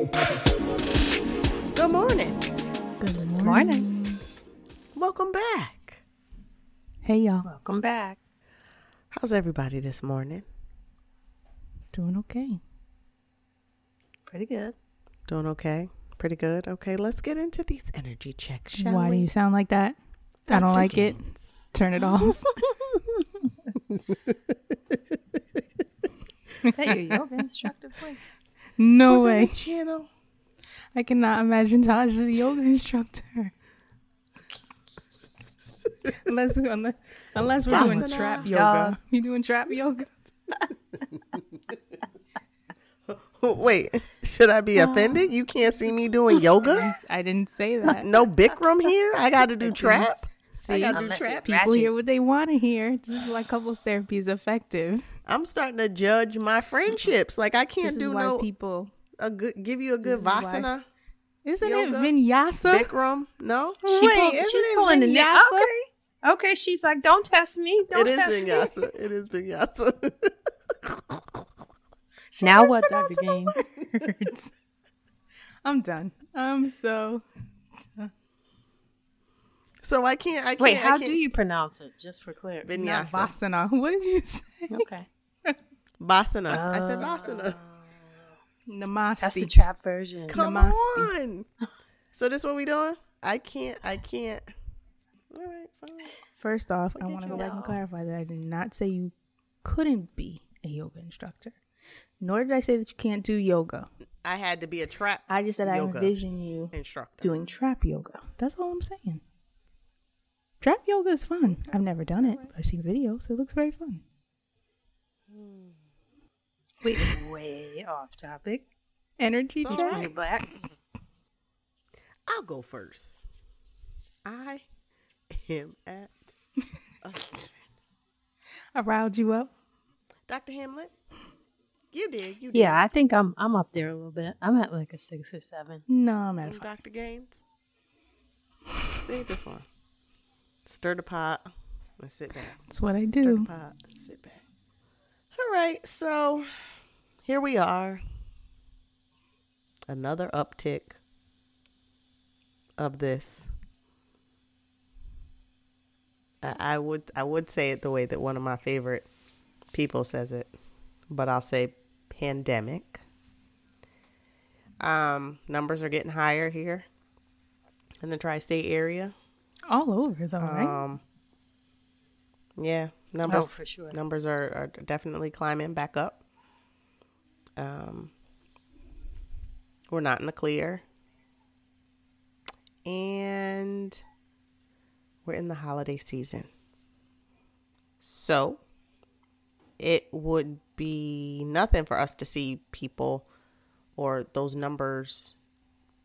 Good morning. Good morning. Morning. Welcome back. Hey y'all. Welcome back. How's everybody this morning? Doing okay. Pretty good. Doing okay? Pretty good. Okay, let's get into these energy checks, shall Why we? do you sound like that? I don't Dr. like it. Turn it off. Is that your yoga instructor voice? No way. Channel. I cannot imagine Taj as a yoga instructor. unless, we, unless, unless we're doing trap Duh. yoga. You doing trap yoga? Wait, should I be offended? You can't see me doing yoga? I didn't say that. No Bikram here? I got to do trap? I See, got to do Unless trap? people ratchet. hear what they want to hear. This is why couples therapy is effective. I'm starting to judge my friendships. Like I can't is do no people. a good give you a good is why- vasana. Isn't Yoga? it vinyasa? Bikram? No? She Wait, pulled- isn't she's it pulling the neck. vinyasa? Okay. Okay, she's like, don't test me. Don't It is test me. It is vinyasa. It is vinyasa. Now what, Dr. Gaines? Hurts. I'm done. I'm so so I can't I can't Wait, I how can't, do you pronounce it? Just for clarity. not vinyasa. Vasana. What did you say? Okay. Vasana. I said ah. vasana. Namaste. That's the trap version. Come Namaste. on. So this what we doing? I can't I can't. All right, fine. First off, I want to you. go back and clarify that I did not say you couldn't be a yoga instructor. Nor did I say that you can't do yoga. I had to be a trap I just said I envision you instructor. doing trap yoga. That's all I'm saying. Trap yoga is fun. I've never done it, but I've seen videos. It looks very fun. Hmm. We way off topic. Energy So- check. When you're. I'll go first. I am at a seven. I riled you up. Dr. Hamlet. You did. You did. Yeah, I think I'm I'm up there a little bit. I'm at like a six or seven. No, I'm at five. Dr. Gaines. See this one. Stir the pot. Let's sit back. That's what I do. Stir the pot. Sit back. All right, so here we are. Another uptick of this. I, I would I would say it the way that one of my favorite people says it, but I'll say pandemic. Um, numbers are getting higher here in the tri-state area. All over though, right? Um, yeah, numbers Oh, for sure. Numbers are, are definitely climbing back up. Um, we're not in the clear, and we're in the holiday season. So, it would be nothing for us to see people or those numbers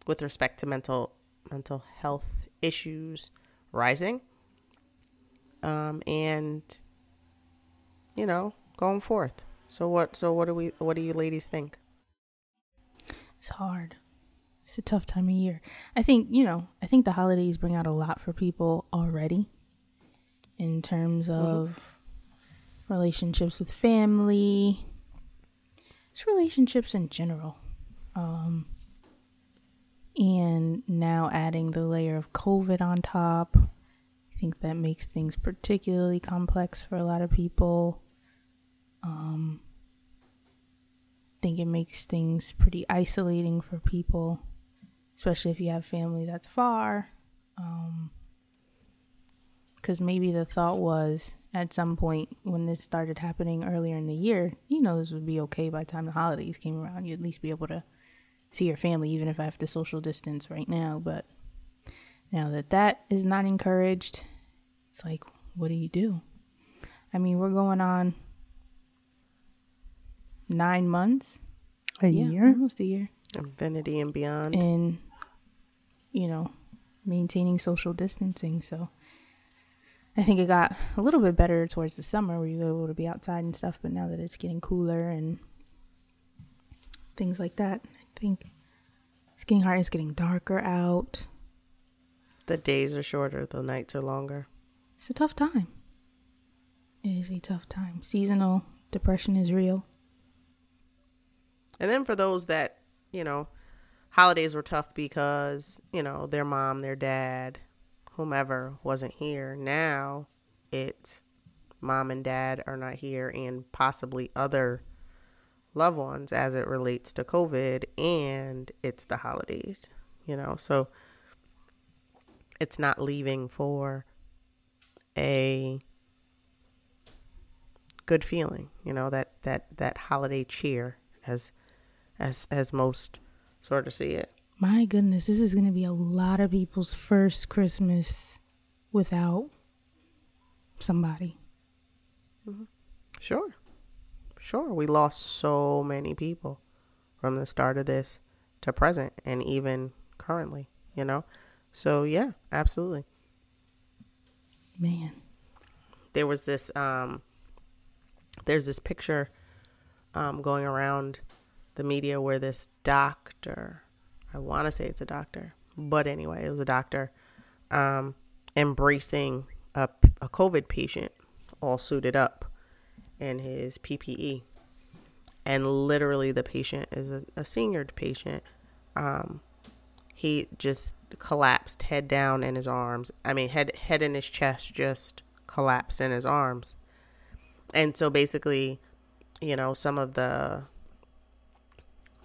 with respect to mental mental health issues rising um and you know going forth so what so what do we what do you ladies think It's hard. It's a tough time of year. I think, you know, I think the holidays bring out a lot for people already in terms of relationships with family, just relationships in general. Um, and now adding the layer of COVID on top, I think that makes things particularly complex for a lot of people. Um, think it makes things pretty isolating for people, especially if you have family that's far. Um, because maybe the thought was at some point when this started happening earlier in the year, you know, this would be okay by the time the holidays came around. You'd at least be able to see your family, even if I have to social distance right now. But now that that is not encouraged, it's like, what do you do? I mean, we're going on nine months, A yeah, year? almost a year, infinity and beyond in you know maintaining social distancing. So I think it got a little bit better towards the summer where you were able to be outside and stuff. But now that it's getting cooler and things like that, I think it's getting hard. It's getting darker out. the days are shorter the nights are longer It's a tough time. It is a tough time. Seasonal depression is real. And then for those that, you know, holidays were tough because, you know, their mom, their dad, whomever wasn't here. Now it's mom and dad are not here and possibly other loved ones as it relates to COVID and it's the holidays, you know. So it's not leaving for a good feeling, you know, that that that holiday cheer as as as most sort of see it. My goodness, this is going to be a lot of people's first Christmas without somebody. Mm-hmm. Sure. Sure. We lost so many people from the start of this to present and even currently, you know? So, yeah, absolutely. Man. There was this, um, there's this picture um, going around the media where this doctor, I want to say it's a doctor, but anyway, it was a doctor um, embracing a, a COVID patient all suited up in his PPE. And literally, the patient is a, a senior patient. Um, he just collapsed head down in his arms. I mean, head head in his chest just collapsed in his arms. And so basically, you know, some of the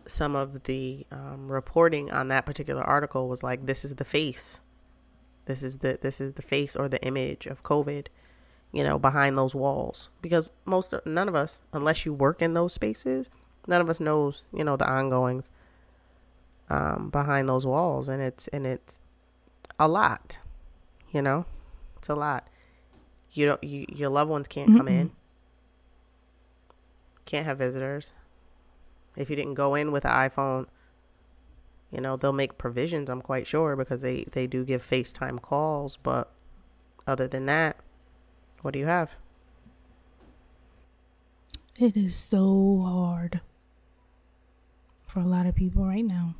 some of the um, reporting on that particular article was like, "This is the face. This is the this is the face or the image of COVID." You know, behind those walls, because most none of us, unless you work in those spaces, none of us knows you know the ongoings um, behind those walls, and it's and it's a lot. You know, it's a lot. You don't. You, your loved ones can't come in. Can't have visitors if you didn't go in with an iPhone, you know, they'll make provisions, I'm quite sure, because they, they do give FaceTime calls. But other than that, what do you have? It is so hard for a lot of people right now.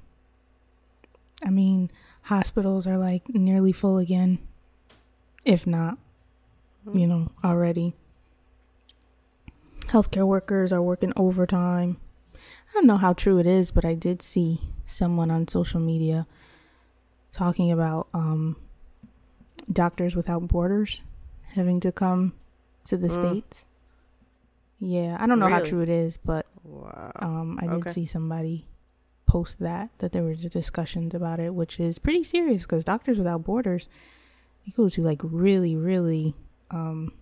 I mean, hospitals are like nearly full again, if not, you know, already. Healthcare workers are working overtime. I don't know how true it is, but I did see someone on social media talking about um, Doctors Without Borders having to come to the Mm. states. Yeah, I don't know how true it is, but Wow. um, I did Okay. see somebody post that that there was discussions about it, which is pretty serious because Doctors Without Borders, you go to like really, really um,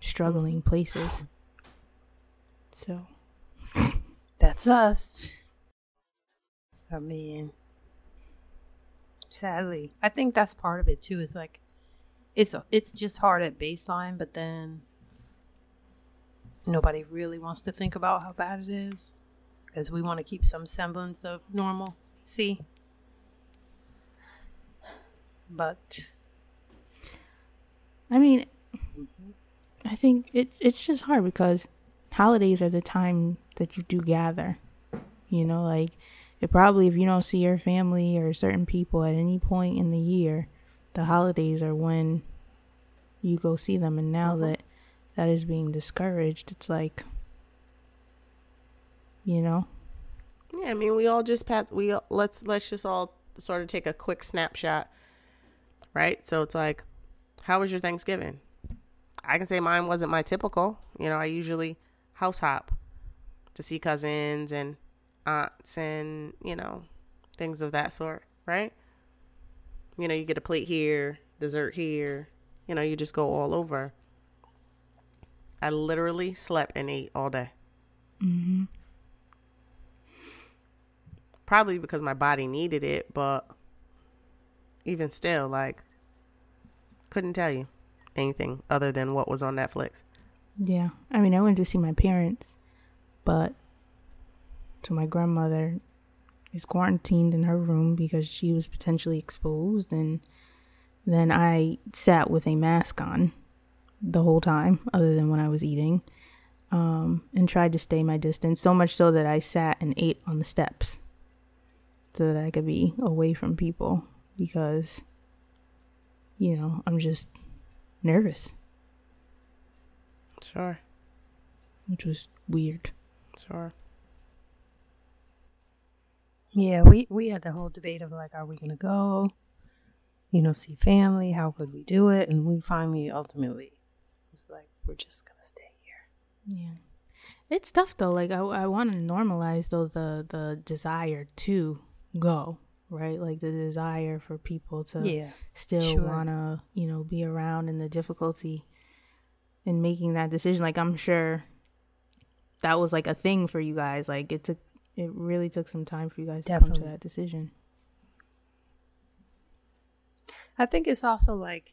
struggling places. So That's us. I mean, sadly, I think that's part of it too. Is like, it's it's just hard at baseline, but then nobody really wants to think about how bad it is because we want to keep some semblance of normal. See, but I mean, I think it it's just hard because holidays are the time that you do gather. You know, like it probably if you don't see your family or certain people at any point in the year, the holidays are when you go see them. And now uh-huh. that that is being discouraged, it's like, you know, Yeah, I mean, we all just pat. We let's let's just all sort of take a quick snapshot, right? So it's like, how was your Thanksgiving? I can say mine wasn't my typical. You know, I usually house hop to see cousins and aunts and you know things of that sort, right? You know, you get a plate here, dessert here. You know, you just go all over. I literally slept and ate all day. hmm probably because my body needed it, but even still, like, couldn't tell you anything other than what was on Netflix. Yeah. I mean, I went to see my parents, but to my grandmother is quarantined in her room because she was potentially exposed and then I sat with a mask on the whole time other than when I was eating um and tried to stay my distance so much so that I sat and ate on the steps so that I could be away from people because you know, I'm just nervous, Sure, which was weird. sure. Yeah, we we had the whole debate of like, are we gonna go? You know, see family. How could we do it? And we finally, ultimately, was like, we're just gonna stay here. Yeah. It's tough though. Like I, I want to normalize though the the desire to go, right? Like the desire for people to Yeah, still sure. want to, you know, be around and the difficulty in making that decision. Like I'm sure that was like a thing for you guys. Like it took it really took some time for you guys to come to that decision. I think it's also like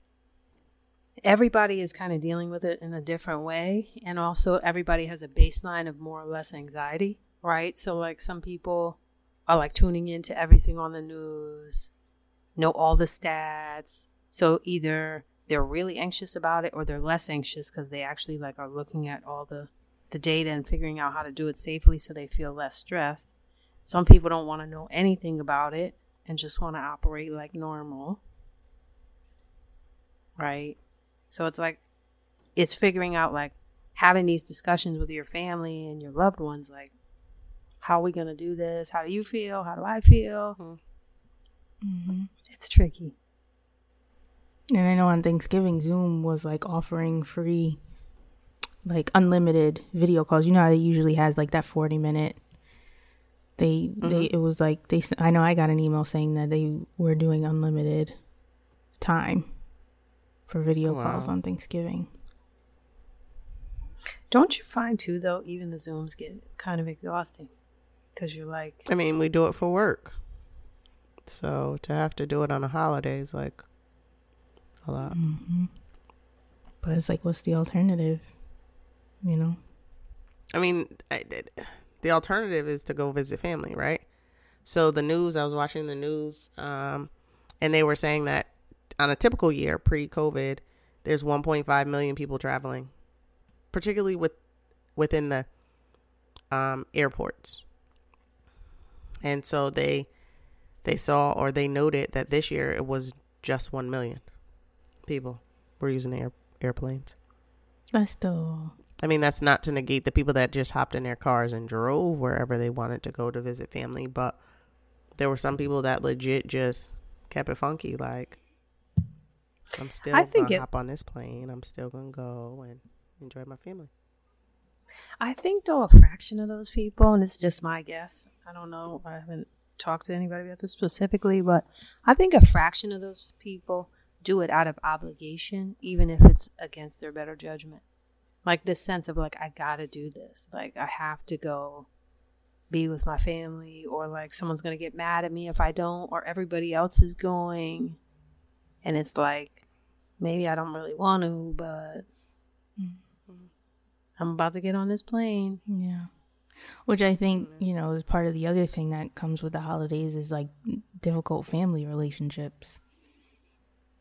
everybody is kind of dealing with it in a different way. And also, everybody has a baseline of more or less anxiety, right? So, like, some people are like tuning into everything on the news, know all the stats. So, either they're really anxious about it or they're less anxious because they actually like are looking at all the the data and figuring out how to do it safely so they feel less stressed. Some people don't want to know anything about it and just want to operate like normal right? So it's like it's figuring out like having these discussions with your family and your loved ones like how are we going to do this? How do you feel? How do I feel? Mm-hmm. It's tricky. And I know on Thanksgiving, Zoom was like offering free, like unlimited video calls. You know how they usually has like that forty minute. They they it was like they. I know I got an email saying that they were doing unlimited time for video calls Wow. on Thanksgiving. Don't you find too though even the zooms get kind of exhausting cuz you're like I mean, we do it for work. So to have to do it on a holiday is like a lot. hmm But it's like, what's the alternative? You know. I mean, I, the alternative is to go visit family, right? So the news, I was watching the news, um, and they were saying that on a typical year, pre-COVID, there's 1.5 million people traveling, particularly with within the um, airports. And so they they saw or they noted that this year it was just 1 million people were using air, airplanes. That's still. I mean, that's not to negate the people that just hopped in their cars and drove wherever they wanted to go to visit family, but there were some people that legit just kept it funky. Like, I'm still I think gonna it- hop on this plane. I'm still gonna go and enjoy my family. I think though a fraction of those people, and it's just my guess. I don't know. I haven't talked to anybody about this specifically, but I think a fraction of those people do it out of obligation, even if it's against their better judgment. Like this sense of like I gotta do this. Like I have to go be with my family, or like someone's gonna get mad at me if I don't, or everybody else is going, and it's like maybe I don't really want to, but mm-hmm. I'm about to get on this plane. Yeah. Which I think, you know, is part of the other thing that comes with the holidays is like difficult family relationships.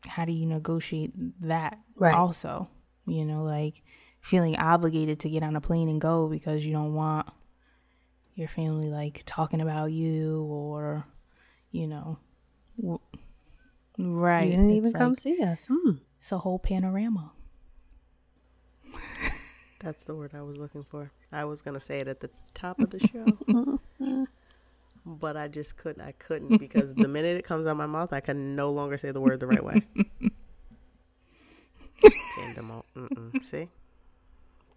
How do you negotiate that Right. also? You know, like feeling obligated to get on a plane and go because you don't want your family like talking about you or, you know, w- right. You didn't It's even come see us. Hmm. It's a whole panorama. That's the word I was looking for. I was gonna say it at the top of the show, but I just couldn't. I couldn't because the minute it comes out my mouth, I can no longer say the word the right way. Mm-mm. See,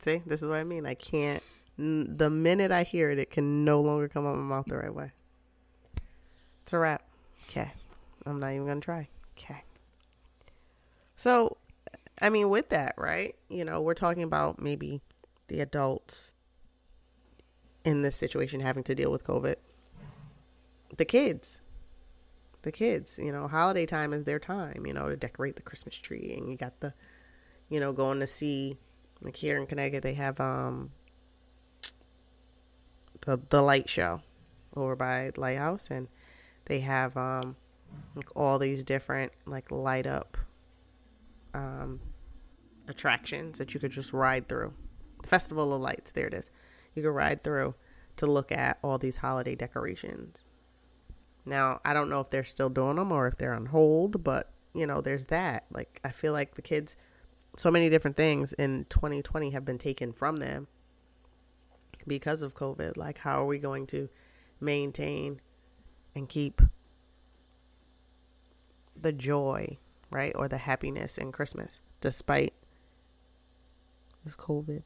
see, this is what I mean. I can't. n- The minute I hear it, it can no longer come out of my mouth the right way. It's a wrap. Okay, I'm not even gonna try. Okay. So, I mean, with that, right? You know, we're talking about maybe the adults in this situation having to deal with COVID. The kids, the kids, you know, holiday time is their time, you know, to decorate the Christmas tree. And you got the, you know, going to see, like here in Connecticut, they have um the the light show over by Lighthouse, and they have um like all these different like light up um attractions that you could just ride through. Festival of Lights, there it is. You could ride through to look at all these holiday decorations. Now, I don't know if they're still doing them or if they're on hold, but you know, there's that. Like I feel like the kids so many different things in 2020 have been taken from them because of COVID. Like how are we going to maintain and keep the joy, right? Or the happiness in Christmas despite this COVID.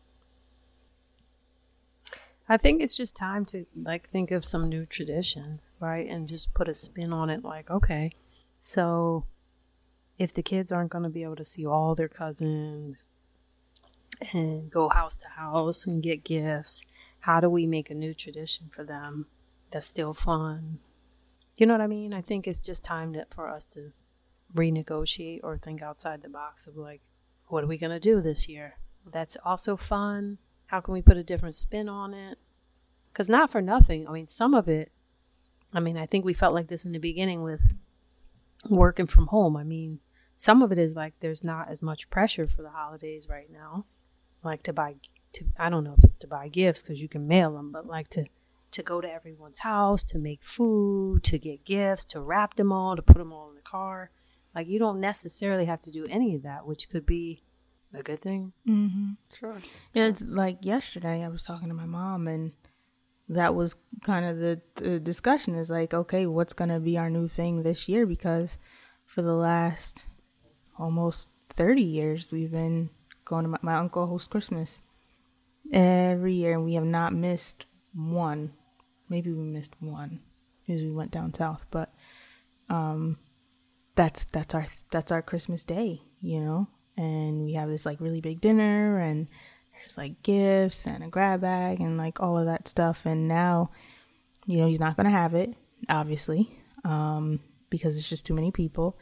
I think it's just time to like think of some new traditions, right? And just put a spin on it like, okay, so if the kids aren't going to be able to see all their cousins and go house to house and get gifts, how do we make a new tradition for them that's still fun? You know what I mean? I think it's just time that for us to renegotiate or think outside the box of like, what are we going to do this year? That's also fun how can we put a different spin on it? Because not for nothing. I mean, some of it, I mean, I think we felt like this in the beginning with working from home. I mean, some of it is like there's not as much pressure for the holidays right now, like to buy, to I don't know if it's to buy gifts because you can mail them, but like to to go to everyone's house, to make food, to get gifts, to wrap them all, to put them all in the car. Like you don't necessarily have to do any of that, which could be a good thing. Mm-hmm. Sure. Yeah, it's like yesterday I was talking to my mom and that was kind of the, the discussion is like, okay, what's going to be our new thing this year? Because for the last almost 30 years, we've been going to my, my uncle host Christmas every year and we have not missed one. Maybe we missed one because we went down south, but um, that's that's our that's our Christmas day, you know and we have this like really big dinner and there's like gifts and a grab bag and like all of that stuff. And now you know he's not going to have it obviously um because it's just too many people.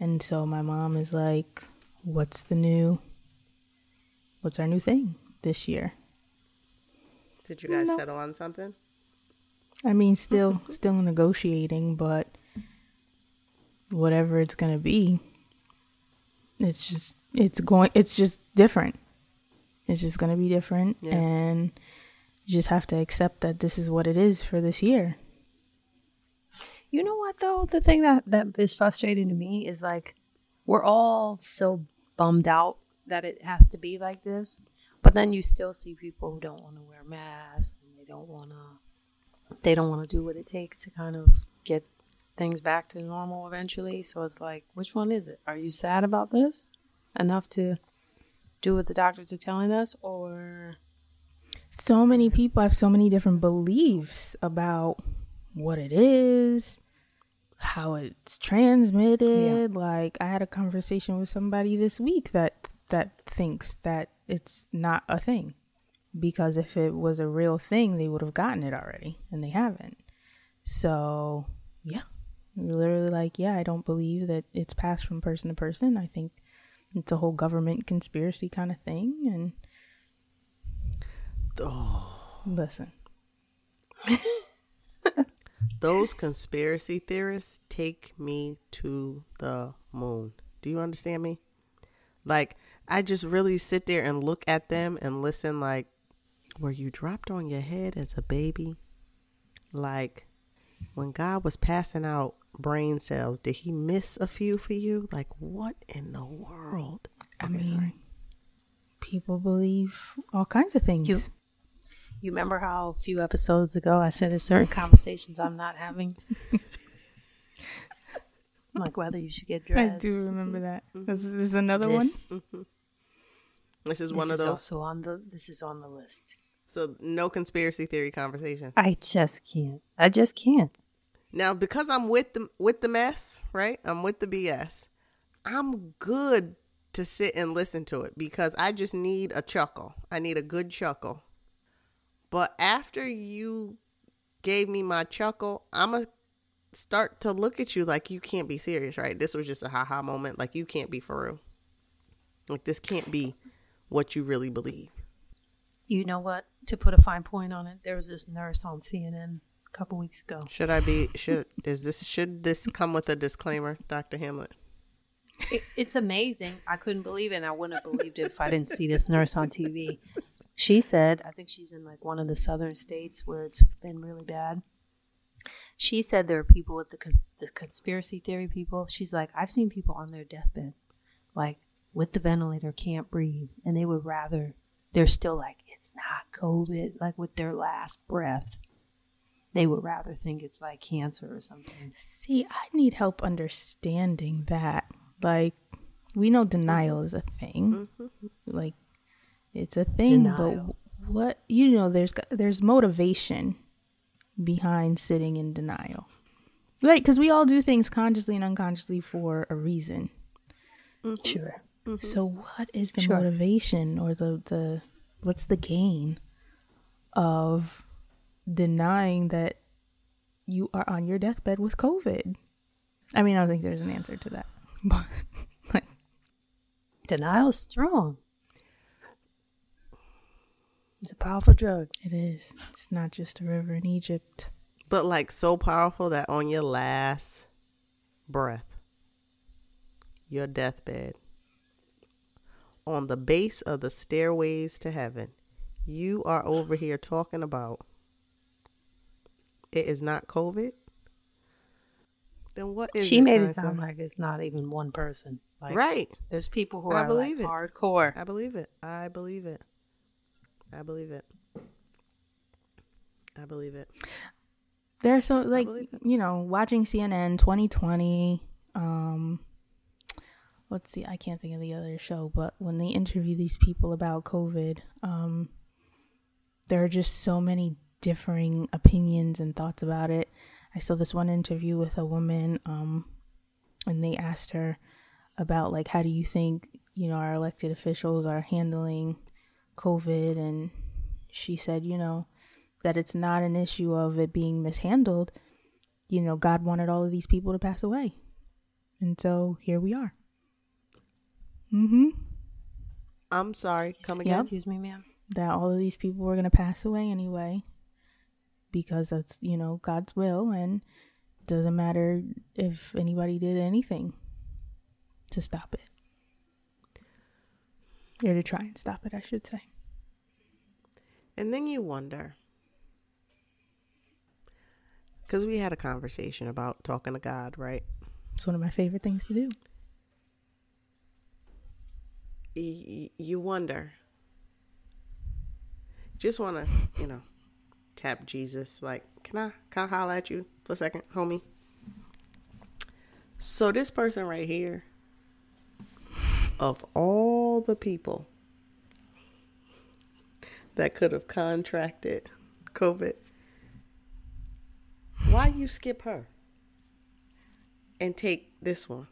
And so my mom is like what's the new what's our new thing this year? Did you guys no. settle on something? I mean still still negotiating but whatever it's going to be it's just it's going it's just different it's just going to be different yeah. and you just have to accept that this is what it is for this year. You know what though? The thing that that is frustrating to me is like we're all so bummed out that it has to be like this but then you still see people who don't want to wear masks and they don't want to they don't want to do what it takes to kind of get things back to normal eventually. So it's like which one is it? Are you sad about this? Enough to do what the doctors are telling us or? So many people have so many different beliefs about what it is how it's transmitted. Yeah. like i had a conversation with somebody this week that that thinks that it's not a thing because if it was a real thing they would have gotten it already and they haven't. So yeah. Literally like yeah i don't believe that it's passed from person to person. I think it's a whole government conspiracy kind of thing and oh listen. Those conspiracy theorists take me to the moon. Do you understand me? Like i just really sit there and look at them and listen like were you dropped on your head as a baby? Like when god was passing out brain cells. Did he miss a few for you? Like, what in the world? I mean, sorry. people believe all kinds of things. You, you remember how a few episodes ago I said there's certain conversations I'm not having? like whether you should get dressed. I do remember that. Mm-hmm. This, this, is another this, one. Mm-hmm. This is this one is of those. Also on the this is on the list. So no conspiracy theory conversation. I just can't. I just can't. Now, because I'm with the with the mess, right? I'm with the BS. I'm good to sit and listen to it because I just need a chuckle. I need a good chuckle. But after you gave me my chuckle, I'm going to start to look at you like you can't be serious, right? This was just a haha moment. Like you can't be for real. Like this can't be what you really believe. You know what? To put a fine point on it, there was this nurse on CNN couple weeks ago. Should I be should is this should this come with a disclaimer, Dr. Hamlet? It, it's amazing. I couldn't believe it and I wouldn't have believed it if I didn't see this nurse on TV. She said, I think she's in like one of the southern states where it's been really bad. She said there are people with the the conspiracy theory people. She's like, I've seen people on their deathbed, like with the ventilator, can't breathe, and they would rather. They're still like, it's not COVID, like with their last breath they would rather think it's like cancer or something. See, I need help understanding that. Like, we know denial is a thing. Mm-hmm. Like, it's a thing, Denial. but what you know, there's there's motivation behind sitting in denial, right? Because we all do things consciously and unconsciously for a reason. Mm-hmm. Sure. Mm-hmm. So, what is the Sure. motivation or the the what's the gain of denying that you are on your deathbed with COVID? I mean, I don't think there's an answer to that, but like, Denial is strong. It's a powerful drug. it is. It's not just a river in Egypt. But like so powerful that on your last breath, your deathbed, on the base of the stairways to heaven, you are over here talking about it is not COVID. Then what is she it, made it sound like it's not even one person. Like right. there's people who I are believe like it. hardcore. I believe it. I believe it. I believe it. I believe it. There's so like you know watching CNN 2020. Um, let's see, I can't think of the other show, but when they interview these people about COVID, um, there are just so many differing opinions and thoughts about it. I saw this one interview with a woman, um, and they asked her about like how do you think you know our elected officials are handling COVID, and she said, you know that it's not an issue of it being mishandled. You know, God wanted all of these people to pass away. And so here we are. Mm-hmm. I'm sorry. Come again. Excuse me, ma'am. That all of these people were going to pass away anyway. Because that's, you know, God's will. And it doesn't matter if anybody did anything to stop it. Or to try and stop it, I should say. And then you wonder, because we had a conversation about talking to God, right? It's one of my favorite things to do. Y- you wonder, just want to, you know, tap Jesus. Like, can I, can I holler at you for a second, homie? So this person right here, of all the people that could have contracted COVID, why you skip her and take this one?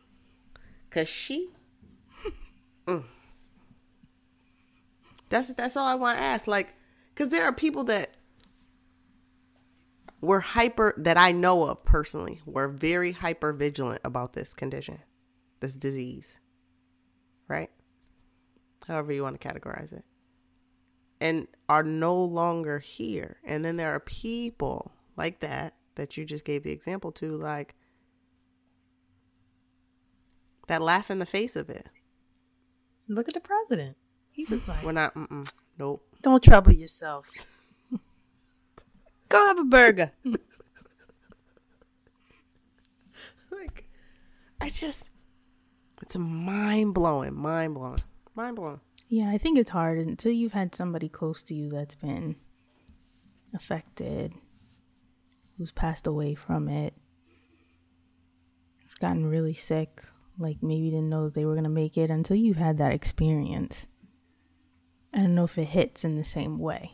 Cause she mm. That's that's all I want to ask. Like, because there are people that were hyper that I know of personally we're very hyper vigilant about this condition, this disease, right? However you want to categorize it, and are no longer here. And then there are people like that that you just gave the example to, like that laugh in the face of it. Look at the president. He was like, We're not. Nope. "Don't trouble yourself. Go have a burger." like I just it's mind blowing, mind blowing, mind blowing. Yeah, I think it's hard until you've had somebody close to you that's been affected, who's passed away from it, who's gotten really sick, like maybe didn't know that they were gonna make it until you've had that experience. I don't know if it hits in the same way.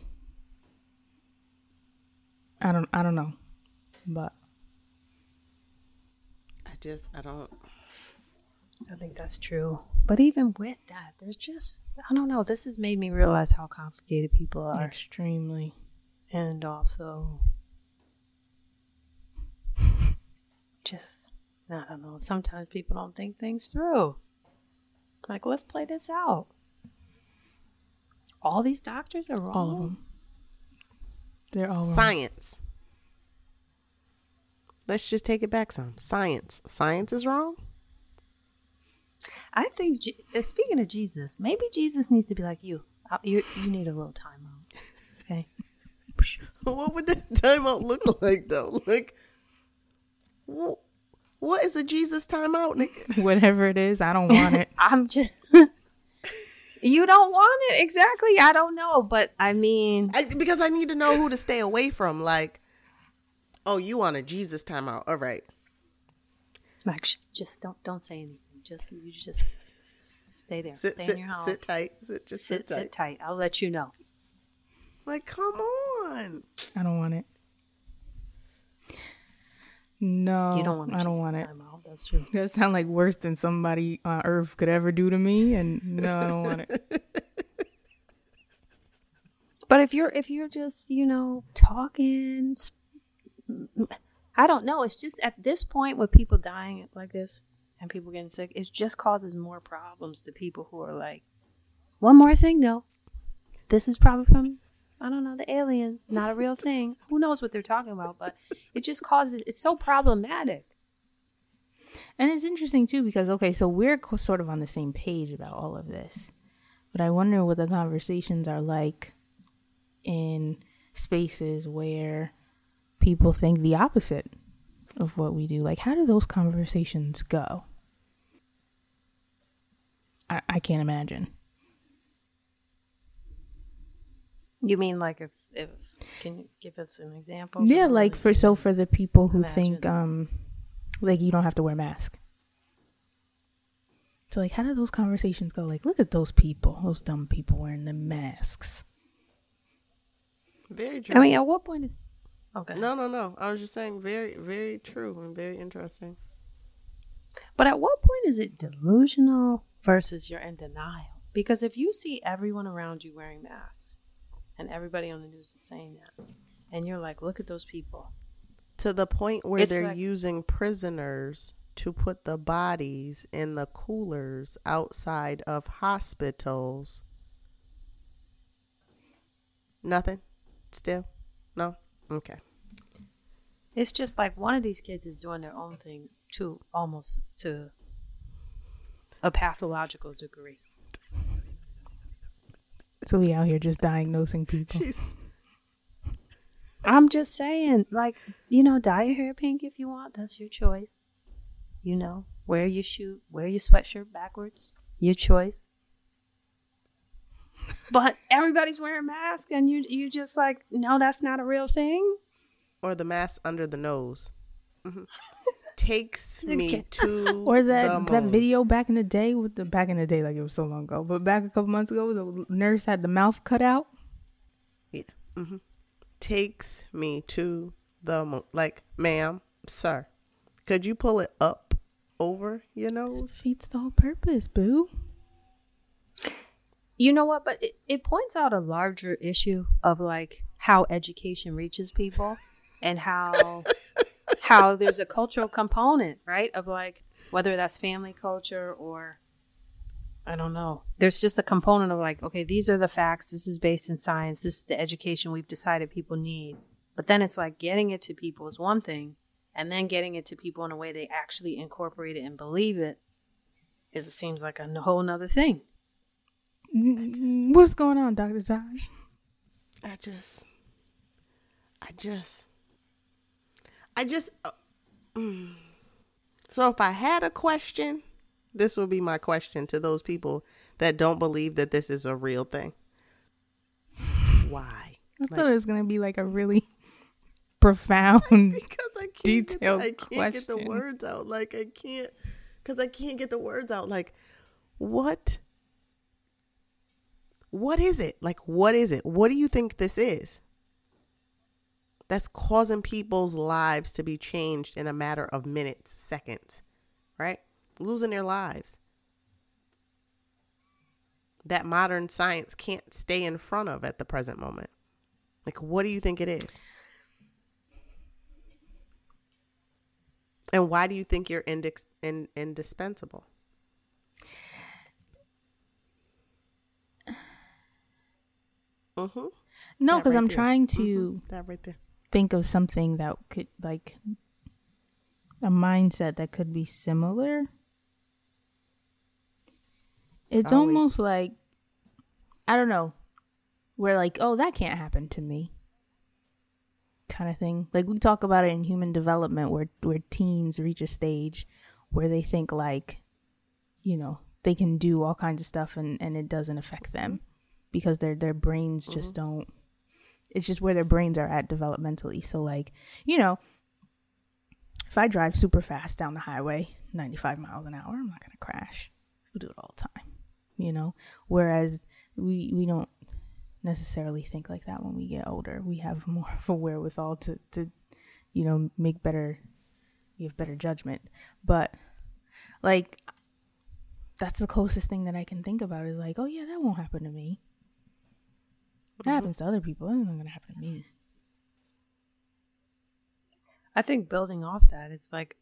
I don't I don't know. But I just I don't I think that's true. But even with that, there's just I don't know. This has made me realize how complicated people are, extremely and also just I don't know. Sometimes people don't think things through. Like, let's play this out. All these doctors are wrong. all of them. They're all wrong. science. Let's just take it back some. Science. Science is wrong? I think. Uh, Speaking of Jesus, maybe Jesus needs to be like you. Uh, You you need a little time out. Okay. what would that timeout look like though? Like wh- what is a Jesus timeout? nigga? Whatever it is, I don't want it. I'm just. You don't want it exactly. I don't know, but I mean, I, because I need to know who to stay away from. Like Oh, you want a Jesus timeout? All right. Like, sh- just don't don't say anything. Just you just stay there. Sit, stay sit, in your house. sit tight. Sit, just sit, Sit, tight. sit tight. I'll let you know. Like, come on. I don't want it. No, you don't want. I don't want it. Out. That's true. That sound like worse than somebody on earth could ever do to me, and no, I don't want it. But if you're if you're just you know talking, I don't know. It's just at this point with people dying like this and people getting sick, it just causes more problems to people who are like, one more thing though, this is probably from I don't know the aliens, not a real thing. Who knows what they're talking about? But it just causes it's so problematic. And it's interesting too because okay, so we're co- sort of on the same page about all of this, but I wonder what the conversations are like in spaces where people think the opposite of what we do. Like, how do those conversations go? I, I can't imagine. You mean like if if can you give us an example? Yeah, What like for so for the people who Imagine. think um like you don't have to wear a mask. So like how do those conversations go? Like look at those people, those dumb people wearing the masks. Very true. I mean, at what point? Is, okay. no, no, no. I was just saying, very, very true and very interesting. But at what point is it delusional versus you're in denial? Because if you see everyone around you wearing masks and everybody on the news is saying that, and you're like, look at those people. To the point where It's they're like- using prisoners to put the bodies in the coolers outside of hospitals. Nothing? Still? No? Okay. It's just like one of these kids is doing their own thing to almost to a pathological degree. So we out here just diagnosing people. She's I'm just saying, like, you know, dye your hair pink if you want. That's your choice. You know, wear your shoe, wear your sweatshirt backwards. Your choice. But everybody's wearing masks, and you you just like, no, that's not a real thing. or the mask under the nose. Mhm. Takes me to Or the that that video back in the day with the back in the day like it was so long ago, but back a couple months ago the nurse had the mouth cut out. Yeah. mm-hmm. Takes me to the moon. Like, ma'am, sir, could you pull it up over your nose? Defeats the whole purpose, boo. You know what? But it, it points out a larger issue of like how education reaches people and how how there's a cultural component, right? Of like whether that's family culture or I don't know. There's just a component of like, okay, these are the facts. This is based in science. This is the education we've decided people need. But then it's like getting it to people is one thing, and then getting it to people in a way they actually incorporate it and believe it is it seems like a whole nother thing. What's going on, Dr. Tosh? I just, I just, I just. Uh, mm. So if I had a question, this would be my question to those people that don't believe that this is a real thing. Why? I Like- thought it was gonna be like a really profound because I can't Detailed get, the, I can't get the words out. Like I can't because I can't get the words out. Like what? What is it? Like what is it? What do you think this is? That's causing people's lives to be changed in a matter of minutes, seconds, right? Losing their lives. That modern science can't stay in front of at the present moment. Like, what do you think it is? And why do you think you're index in, indispensable? Mm-hmm. No, because right I'm there. trying to Mhm. That right there. Think of something that could like a mindset that could be similar. It's almost like I don't know. We're like, oh, that can't happen to me. Kind of thing. Like we talk about it in human development where where teens reach a stage where they think like, you know, they can do all kinds of stuff and, and it doesn't affect them because their their brains just mm-hmm. don't it's just where their brains are at developmentally. So like, you know, if I drive super fast down the highway, 95 miles an hour, I'm not going to crash. We do it all the time, you know? Whereas we, we don't necessarily think like that when we get older. We have more of a wherewithal to, to you know, make better, you have better judgment. But, like, that's the closest thing that I can think about is like, oh, yeah, that won't happen to me. That happens to other people. It's not going to happen to me. I think building off that, it's like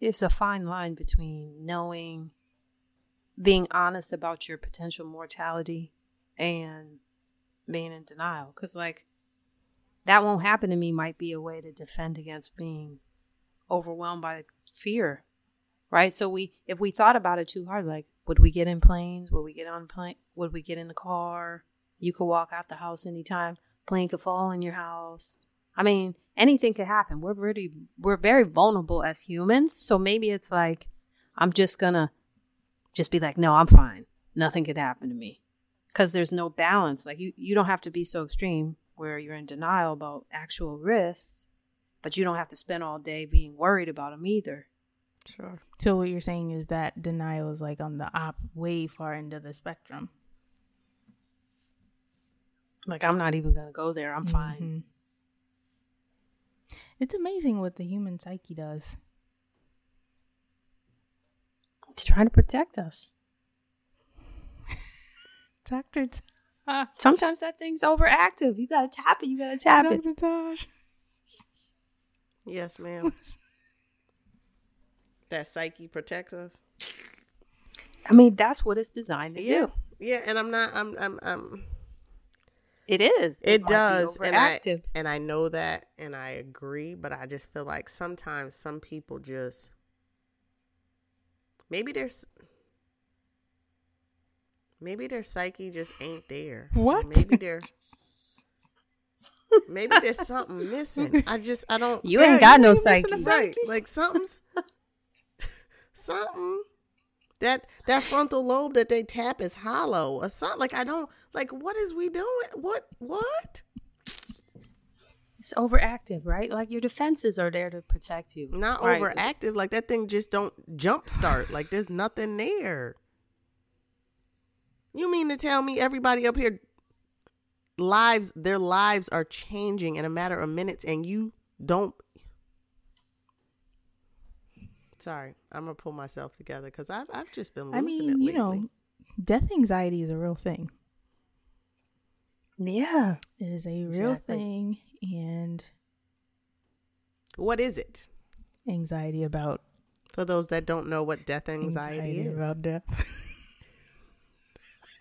it's a fine line between knowing, being honest about your potential mortality, and being in denial. Because, like, that won't happen to me might be a way to defend against being overwhelmed by fear, right? So we, if we thought about it too hard, like, would we get in planes? Would we get on plane? Would we get in the car? You could walk out the house anytime. Plane could fall in your house. I mean, anything could happen. We're really, we're very vulnerable as humans. So maybe it's like, I'm just gonna just be like, no, I'm fine. Nothing could happen to me. Cause there's no balance. Like you, you don't have to be so extreme where you're in denial about actual risks, but you don't have to spend all day being worried about them either. Sure. So what you're saying is that denial is like on the op way far end of the spectrum. Like I'm not even gonna go there. I'm fine. Mhm. It's amazing what the human psyche does. It's trying to protect us. Doctor Sometimes that thing's overactive. You gotta tap it. You gotta tap it. Tosh. Yes, ma'am. that psyche protects us. I mean, that's what it's designed to Yeah. do. Yeah, and I'm not. I'm. I'm. I'm It is. it be does, and I and I know that, and I agree. But I just feel like sometimes some people just maybe there's maybe their psyche just ain't there. What? Maybe they're maybe there's something missing. I just I don't. You ain't got no psyche. right like something's something that that frontal lobe that they tap is hollow or something like i don't like what is we doing what what It's overactive, right? Like your defenses are there to protect you. not Right. overactive like that thing just don't jump start like there's nothing there you mean to tell me everybody up here lives their lives are changing in a matter of minutes and you don't sorry i'm gonna pull myself together because I've, I've just been losing I mean, lately. you know, death anxiety is a real thing. Yeah. It is a real Exactly. thing, and what is it anxiety about for those that don't know what death anxiety, is about death.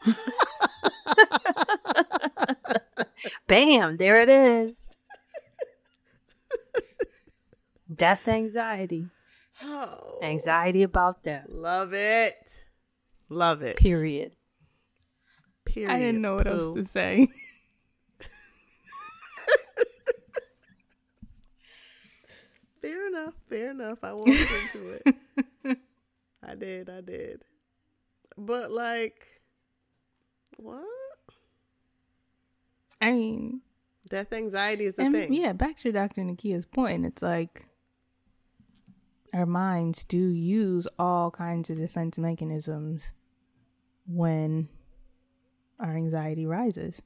Bam, there it is. Death anxiety. Oh Anxiety about death. love it love it Period. period I didn't know what else to say. Fair enough. Fair enough. I walked into it. I did. I did. But like, what? I mean, Death anxiety is a and thing. yeah, back to Dr. Nakia's point, it's like our minds do use all kinds of defense mechanisms when our anxiety rises.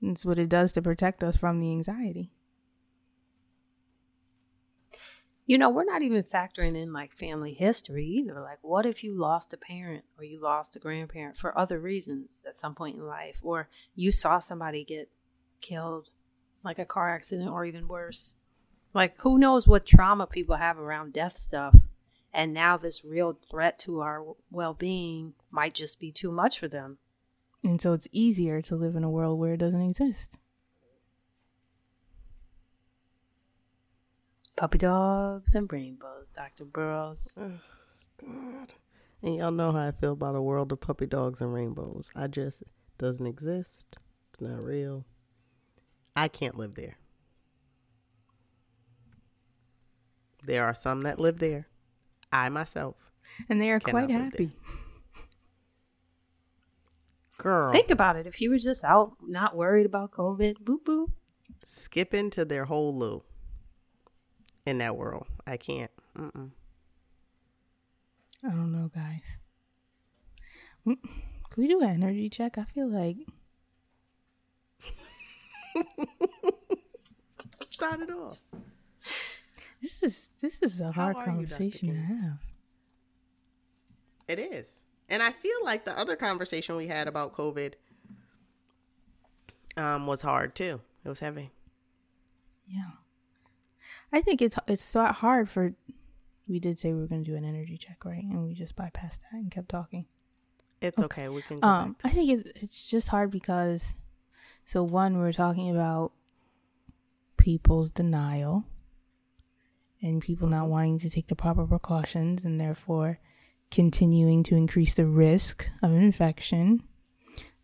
It's what it does to protect us from the anxiety. You know, we're not even factoring in like family history either. Like, what if you lost a parent or you lost a grandparent for other reasons at some point in life, or you saw somebody get killed, like a car accident or even worse? Like, who knows what trauma people have around death stuff? And now this real threat to our well being might just be too much for them. And so it's easier to live in a world where it doesn't exist. Puppy dogs and rainbows, Dr. Burrows. Oh, God. And y'all know how I feel about a world of puppy dogs and rainbows. I just doesn't exist. It's not real. I can't live there. There are some that live there. I myself, And they are quite happy. girl, Think about it. If you were just out, not worried about COVID, boop boop. skipping to their whole loo. in that world. I can't. Mm-mm. I don't know, guys. Mm, Can we do an energy check? I feel like Start it off. This is this is a How hard are you, conversation to have. It is. And I feel like the other conversation we had about COVID um, was hard too. It was heavy. Yeah. I think it's it's so hard for we did say we were going to do an energy check, right? And we just bypassed that and kept talking. It's okay. We can go Um, back. I think it, it's just hard because, so one, we are talking about people's denial and people not wanting to take the proper precautions and therefore continuing to increase the risk of infection.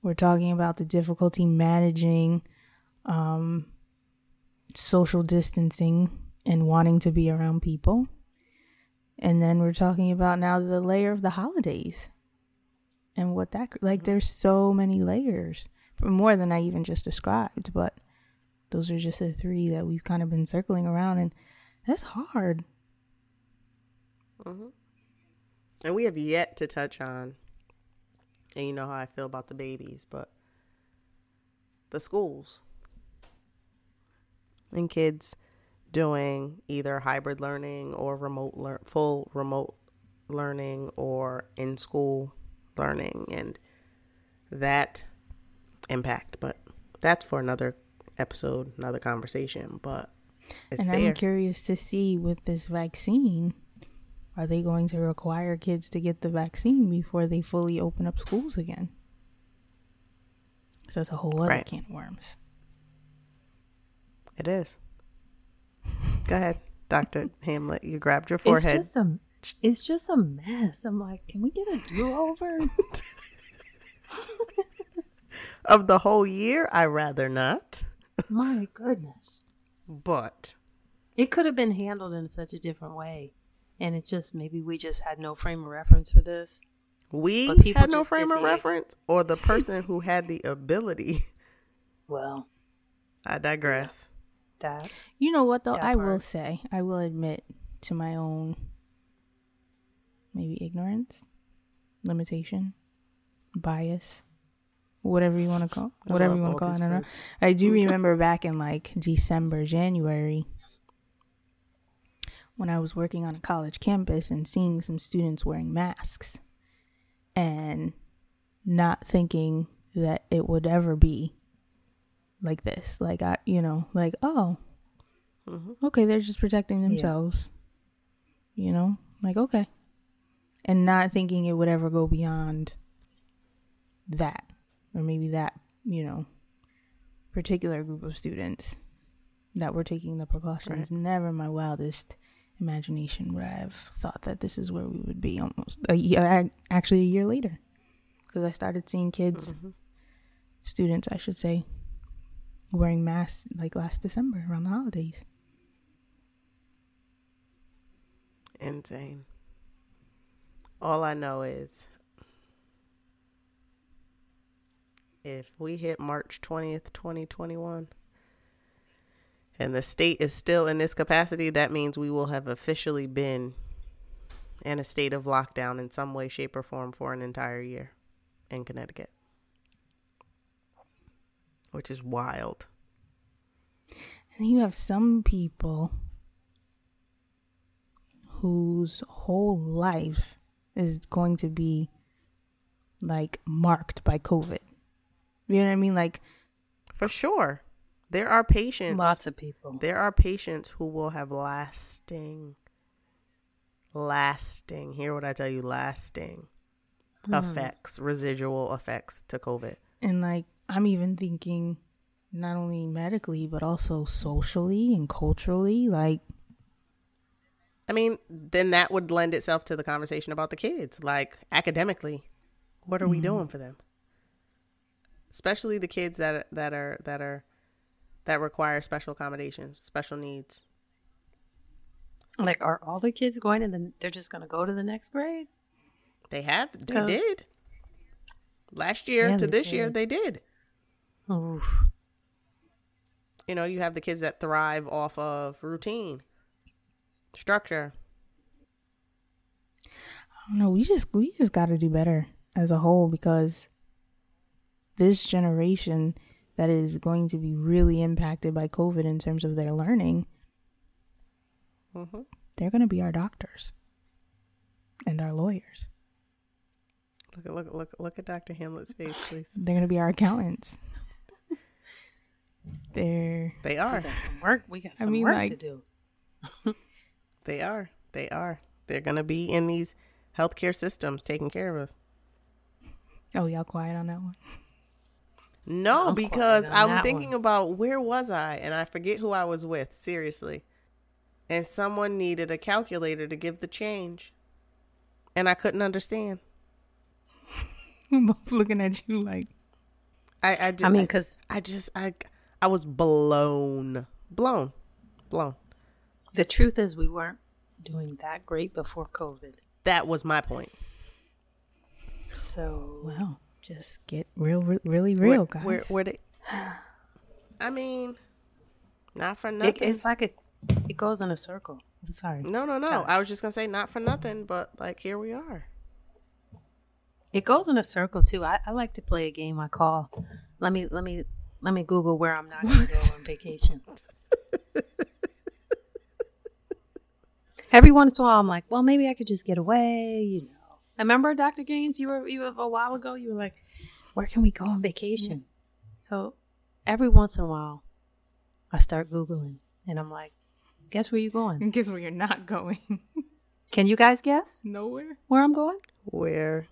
We're talking about the difficulty managing um, social distancing and wanting to be around people. And then we're talking about now the layer of the holidays and what that like there's so many layers more than i even just described but those are just the three that we've kind of been circling around and that's hard. Hmm And we have yet to touch on, and you know how I feel about the babies, but the schools and kids doing either hybrid learning or remote full remote learning or in school learning and that impact but that's for another episode another conversation but it's and there. i'm curious to see with this vaccine are they going to require kids to get the vaccine before they fully open up schools again? 'Cause that's a whole other Right. can of worms. It is. Go ahead dr hamlet. You grabbed your It's forehead. just a, it's just a mess. I'm like, can we get a do over? of the whole year? I rather not. My goodness, but it could have been handled in such a different way, and it's just maybe we just had no frame of reference for this. we people had no frame of the- reference or the person who had the ability. Well, i digress. That You know what though? That I will say, I will admit to my own maybe ignorance, limitation, bias, whatever you want to call, whatever you want to call it. I don't know. I do remember back in like December, January, when I was working on a college campus and seeing some students wearing masks and not thinking that it would ever be like this. Like, I, you know, like, oh, Mhm. okay, they're just protecting themselves. You know, like, okay. And not thinking it would ever go beyond that, or maybe that, you know, particular group of students that were taking the precautions. Never my wildest imagination would I have thought that this is where we would be almost a year, actually a year later, because I started seeing kids, Mhm. students, I should say, wearing masks like last December around the holidays. insane all i know is if we hit march 20th 2021 and the state is still in this capacity that means we will have officially been in a state of lockdown in some way shape or form for an entire year in connecticut which is wild And you have some people whose whole life is going to be like marked by COVID. You know what I mean? Like, for sure there are patients lots of people. There are patients who will have lasting, lasting, hear what I tell you, lasting mm-hmm. effects, residual effects to COVID. and like, I'm even thinking not only medically, but also socially and culturally. Like, I mean, then that would lend itself to the conversation about the kids. Like, academically, what are we mm-hmm. doing for them? Especially the kids that that are that are that require special accommodations, special needs. Like, are all the kids going and then they're just going to go to the next grade? They have, They did. Last year Yeah, to they this year, they did. Oof. You know, you have the kids that thrive off of routine. Structure. I don't know. We just we just got to do better as a whole because this generation that is going to be really impacted by COVID in terms of their learning, hmm they're going to be our doctors and our lawyers. Look at look look look at Dr. Hamlet's face, please. They're going to be our accountants. they're They are. We got some work. We got I some mean, work like- to do. They are. They are. They're gonna be in these healthcare systems taking care of us. oh y'all quiet on that one. No, I'm because I'm thinking one. about where was I, and I forget who I was with. Seriously, and someone needed a calculator to give the change, and I couldn't understand. I'm both looking at you like I I, did, I mean, because I just I I was blown, blown, blown. the truth is, we weren't doing that great before COVID. That was my point. So well, just get real, re- really Where- real, guys. Where where they? I mean, not for it, nothing. it's like a, it goes in a circle. I'm sorry. no, no, no. I was just gonna say not for nothing, but like here we are. It goes in a circle too. I, I like to play a game I call. Let me let me let me Google where I'm not going to go on vacation. Every once in a while, I'm like, well, maybe I could just get away. You know. I remember Dr. Gaines. You were you were a while ago. You were like, where can we go on vacation? So every once in a while, I start googling, and I'm like, guess where you're going? In case where you're not going Can you guys guess nowhere. where I'm going? Where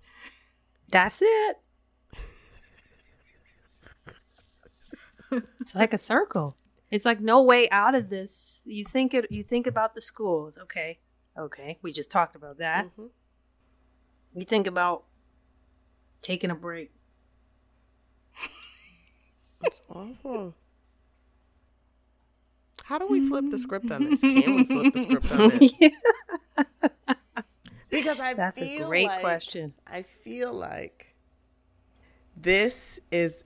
That's it. it's like a circle. It's like no way out of this. You think it. You think about the schools. Okay, okay. We just talked about that. Mhm. You think about taking a break. That's awful. How do we flip the script on this? Can we flip the script on this? Because I That's a feel great like- question. I feel like this is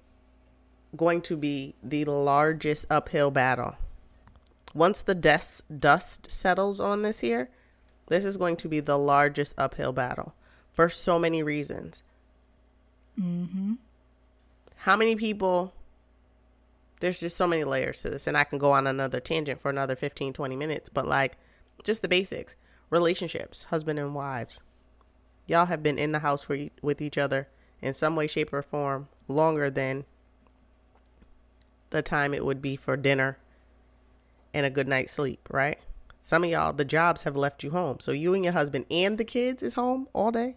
going to be the largest uphill battle. Once the dust dust settles on this here, this is going to be the largest uphill battle for so many reasons. Mm-hmm. How many people there's just so many layers to this and I can go on another tangent for another 15 20 minutes, but like just the basics. Relationships, husband and wives. Y'all have been in the house for, with each other in some way shape or form longer than the time it would be for dinner and a good night's sleep, right? Some of y'all the jobs have left you home. So you and your husband and the kids is home all day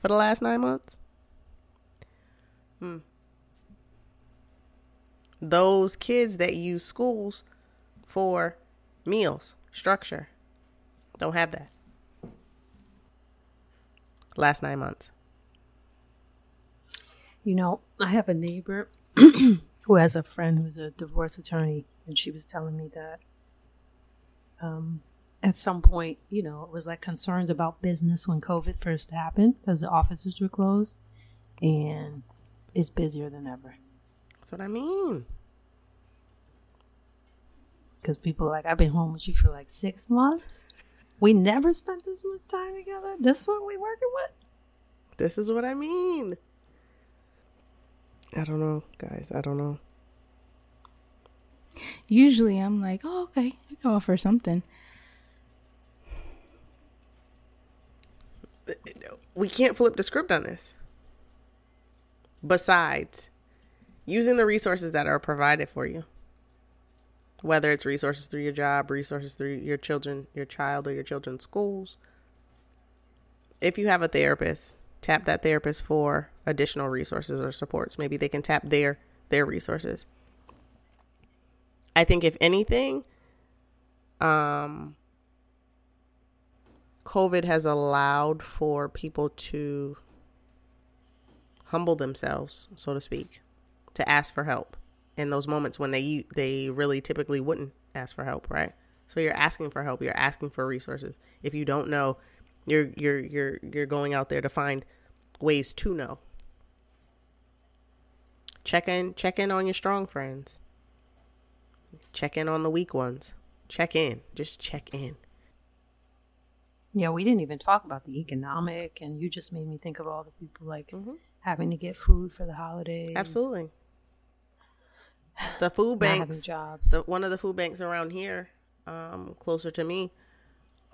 for the last 9 months. Hmm. those kids that use schools for meals, structure, don't have that. Last nine months. You know, I have a neighbor who has a friend who's a divorce attorney, and she was telling me that um, at some point, you know, it was like concerns about business when COVID first happened because the offices were closed, and it's busier than ever That's what I mean. because people are like, I've been home with you for like six months. We never spent this much time together. This is what we working with. This is what I mean. I don't know, guys. I don't know. Usually I'm like, oh, okay, I can offer something. We can't flip the script on this. Besides using the resources that are provided for you, whether it's resources through your job, resources through your children, your child, or your children's schools. If you have a therapist, tap that therapist for additional resources or supports. Maybe they can tap their their resources. I think if anything, um, COVID has allowed for people to humble themselves, so to speak, to ask for help in those moments when they they really typically wouldn't ask for help, right? So you're asking for help, you're asking for resources. If you don't know, you're you're you're you're going out there to find ways to know. Check in check in on your strong friends. Check in on the weak ones. check in. Just check in. Yeah, we didn't even talk about the economic, and you just made me think of all the people like Mhm. having to get food for the holidays. Absolutely. The food banks, jobs. the, one of the food banks around here, um, closer to me,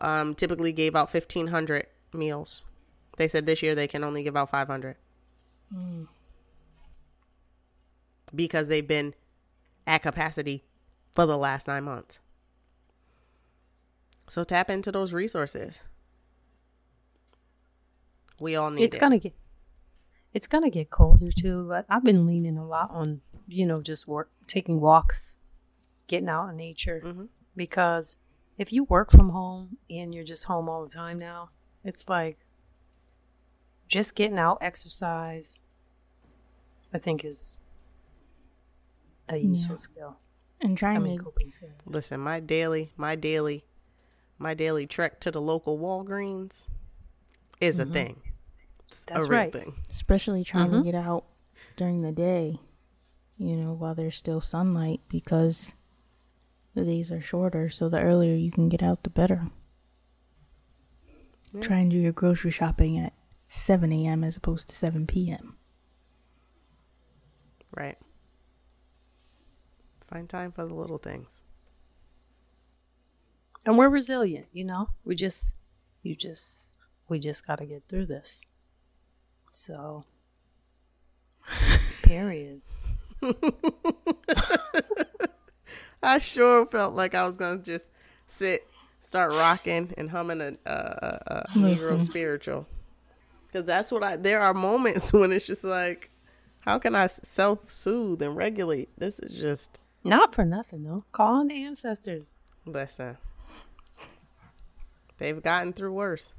um, typically gave out fifteen hundred meals. They said this year they can only give out five hundred because they've been at capacity for the last nine months. So tap into those resources. We all need it's it. gonna get it's gonna get colder too but i've been leaning a lot on you know just work taking walks getting out in nature Mhm. because if you work from home and you're just home all the time now it's like just getting out exercise i think is a useful Yeah. skill And i trying mean to coping skill Listen, my daily, my daily, my daily trek to the local Walgreens is a thing. It's That's a real right. thing. especially trying Mhm. to get out during the day, you know, while there's still sunlight because the days are shorter. So the earlier you can get out, the better. Try and do your grocery shopping at 7 a.m. as opposed to 7 p.m. Right. Find time for the little things. and we're resilient you know we just you just we just got to get through this so period I sure felt like I was gonna just sit, start rocking, and humming a, a, a, a Negro spiritual. Because that's what I. There are moments when it's just like, how can I self soothe and regulate? This is just not for nothing though call on the ancestors listen. They've gotten through worse.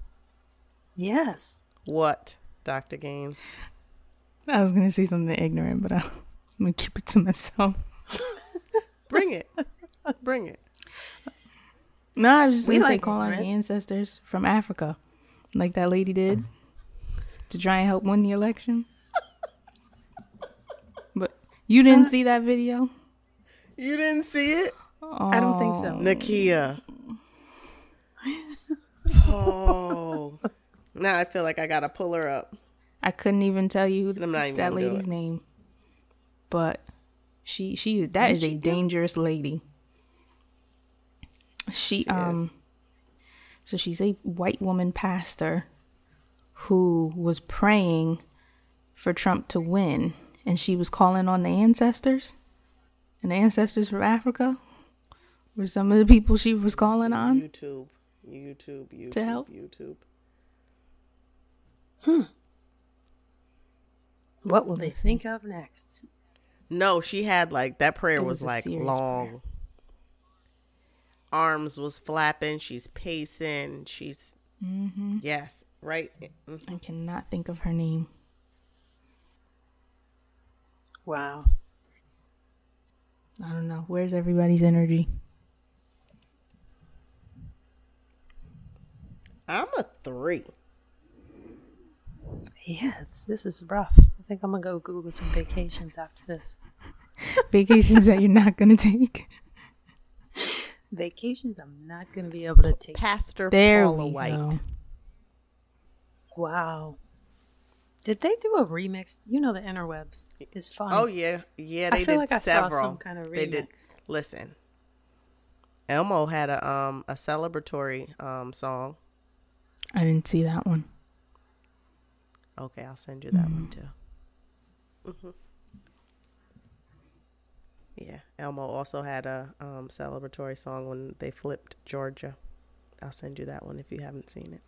yes What, Doctor Gaines? I was going to say something ignorant, but I'm going to keep it to myself. Bring it. Bring it. No, I was just We going to say like call on the ancestors from Africa, like that lady did, to try and help win the election. But you didn't uh, see that video? You didn't see it? i don't think so Nakia. Oh. Now I feel like I gotta pull her up. I couldn't even tell you even that lady's name. But she she that is a dangerous lady. She, is. um so she's a white woman pastor who was praying for Trump to win and she was calling on the ancestors. And the ancestors from Africa were some of the people she was calling on. YouTube. YouTube. YouTube. To help? YouTube. Hmm. what will they think of next No, she had like that prayer was, was like serious long. Arms was flapping. She's pacing. She's Mm-hmm. yes, right. Mm. I cannot think of her name. wow I don't know. Where's everybody's energy? I'm a three. yeah it's, this is rough i think i'm gonna go google some vacations after this Vacations that you're not gonna take. vacations i'm not gonna be able to take Pastor There Paula White. go. wow did they do a remix you know the interwebs is fun Oh yeah, yeah. I They feel did like I saw several. some kind of They did. Listen, Elmo had a um a celebratory um song. I didn't see that one. Okay, I'll send you that one too. hmm Yeah, Elmo also had a um celebratory song when they flipped Georgia. I'll send you that one if you haven't seen it.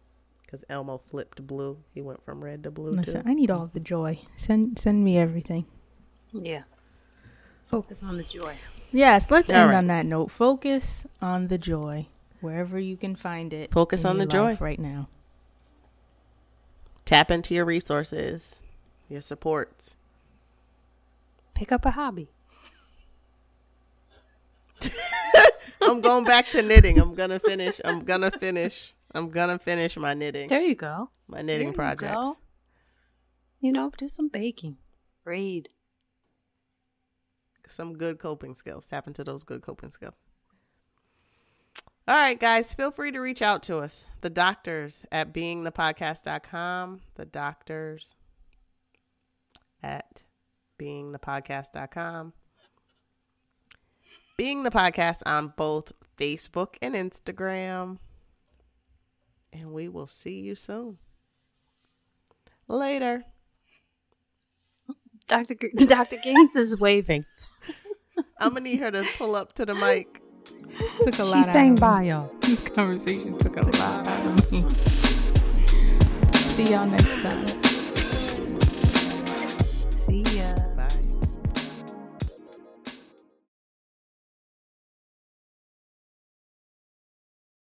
Because Elmo flipped blue. He went from red to blue Listen, too. I need all the joy. Send send me everything. yeah focus on the joy Yes, let's All end right. on that note. Focus on the joy wherever you can find it. Focus in on your the joy. right now. Tap into your resources, your supports. pick up a hobby I'm going back to knitting. I'm gonna finish. I'm gonna finish. I'm gonna finish my knitting. there you go My knitting There you go. you know do some baking read Some good coping skills. Tap into those good coping skills. All right, guys, feel free to reach out to us. The doctors at beingthepodcast.com. The doctors at beingthepodcast.com. Being the podcast on both Facebook and Instagram. And we will see you soon. Later. Dr. G- Dr. Gaines is waving. I'm going to need her to pull up to the mic. Took a lot She out sang by y'all. This conversation took a lot out of me. See y'all next time.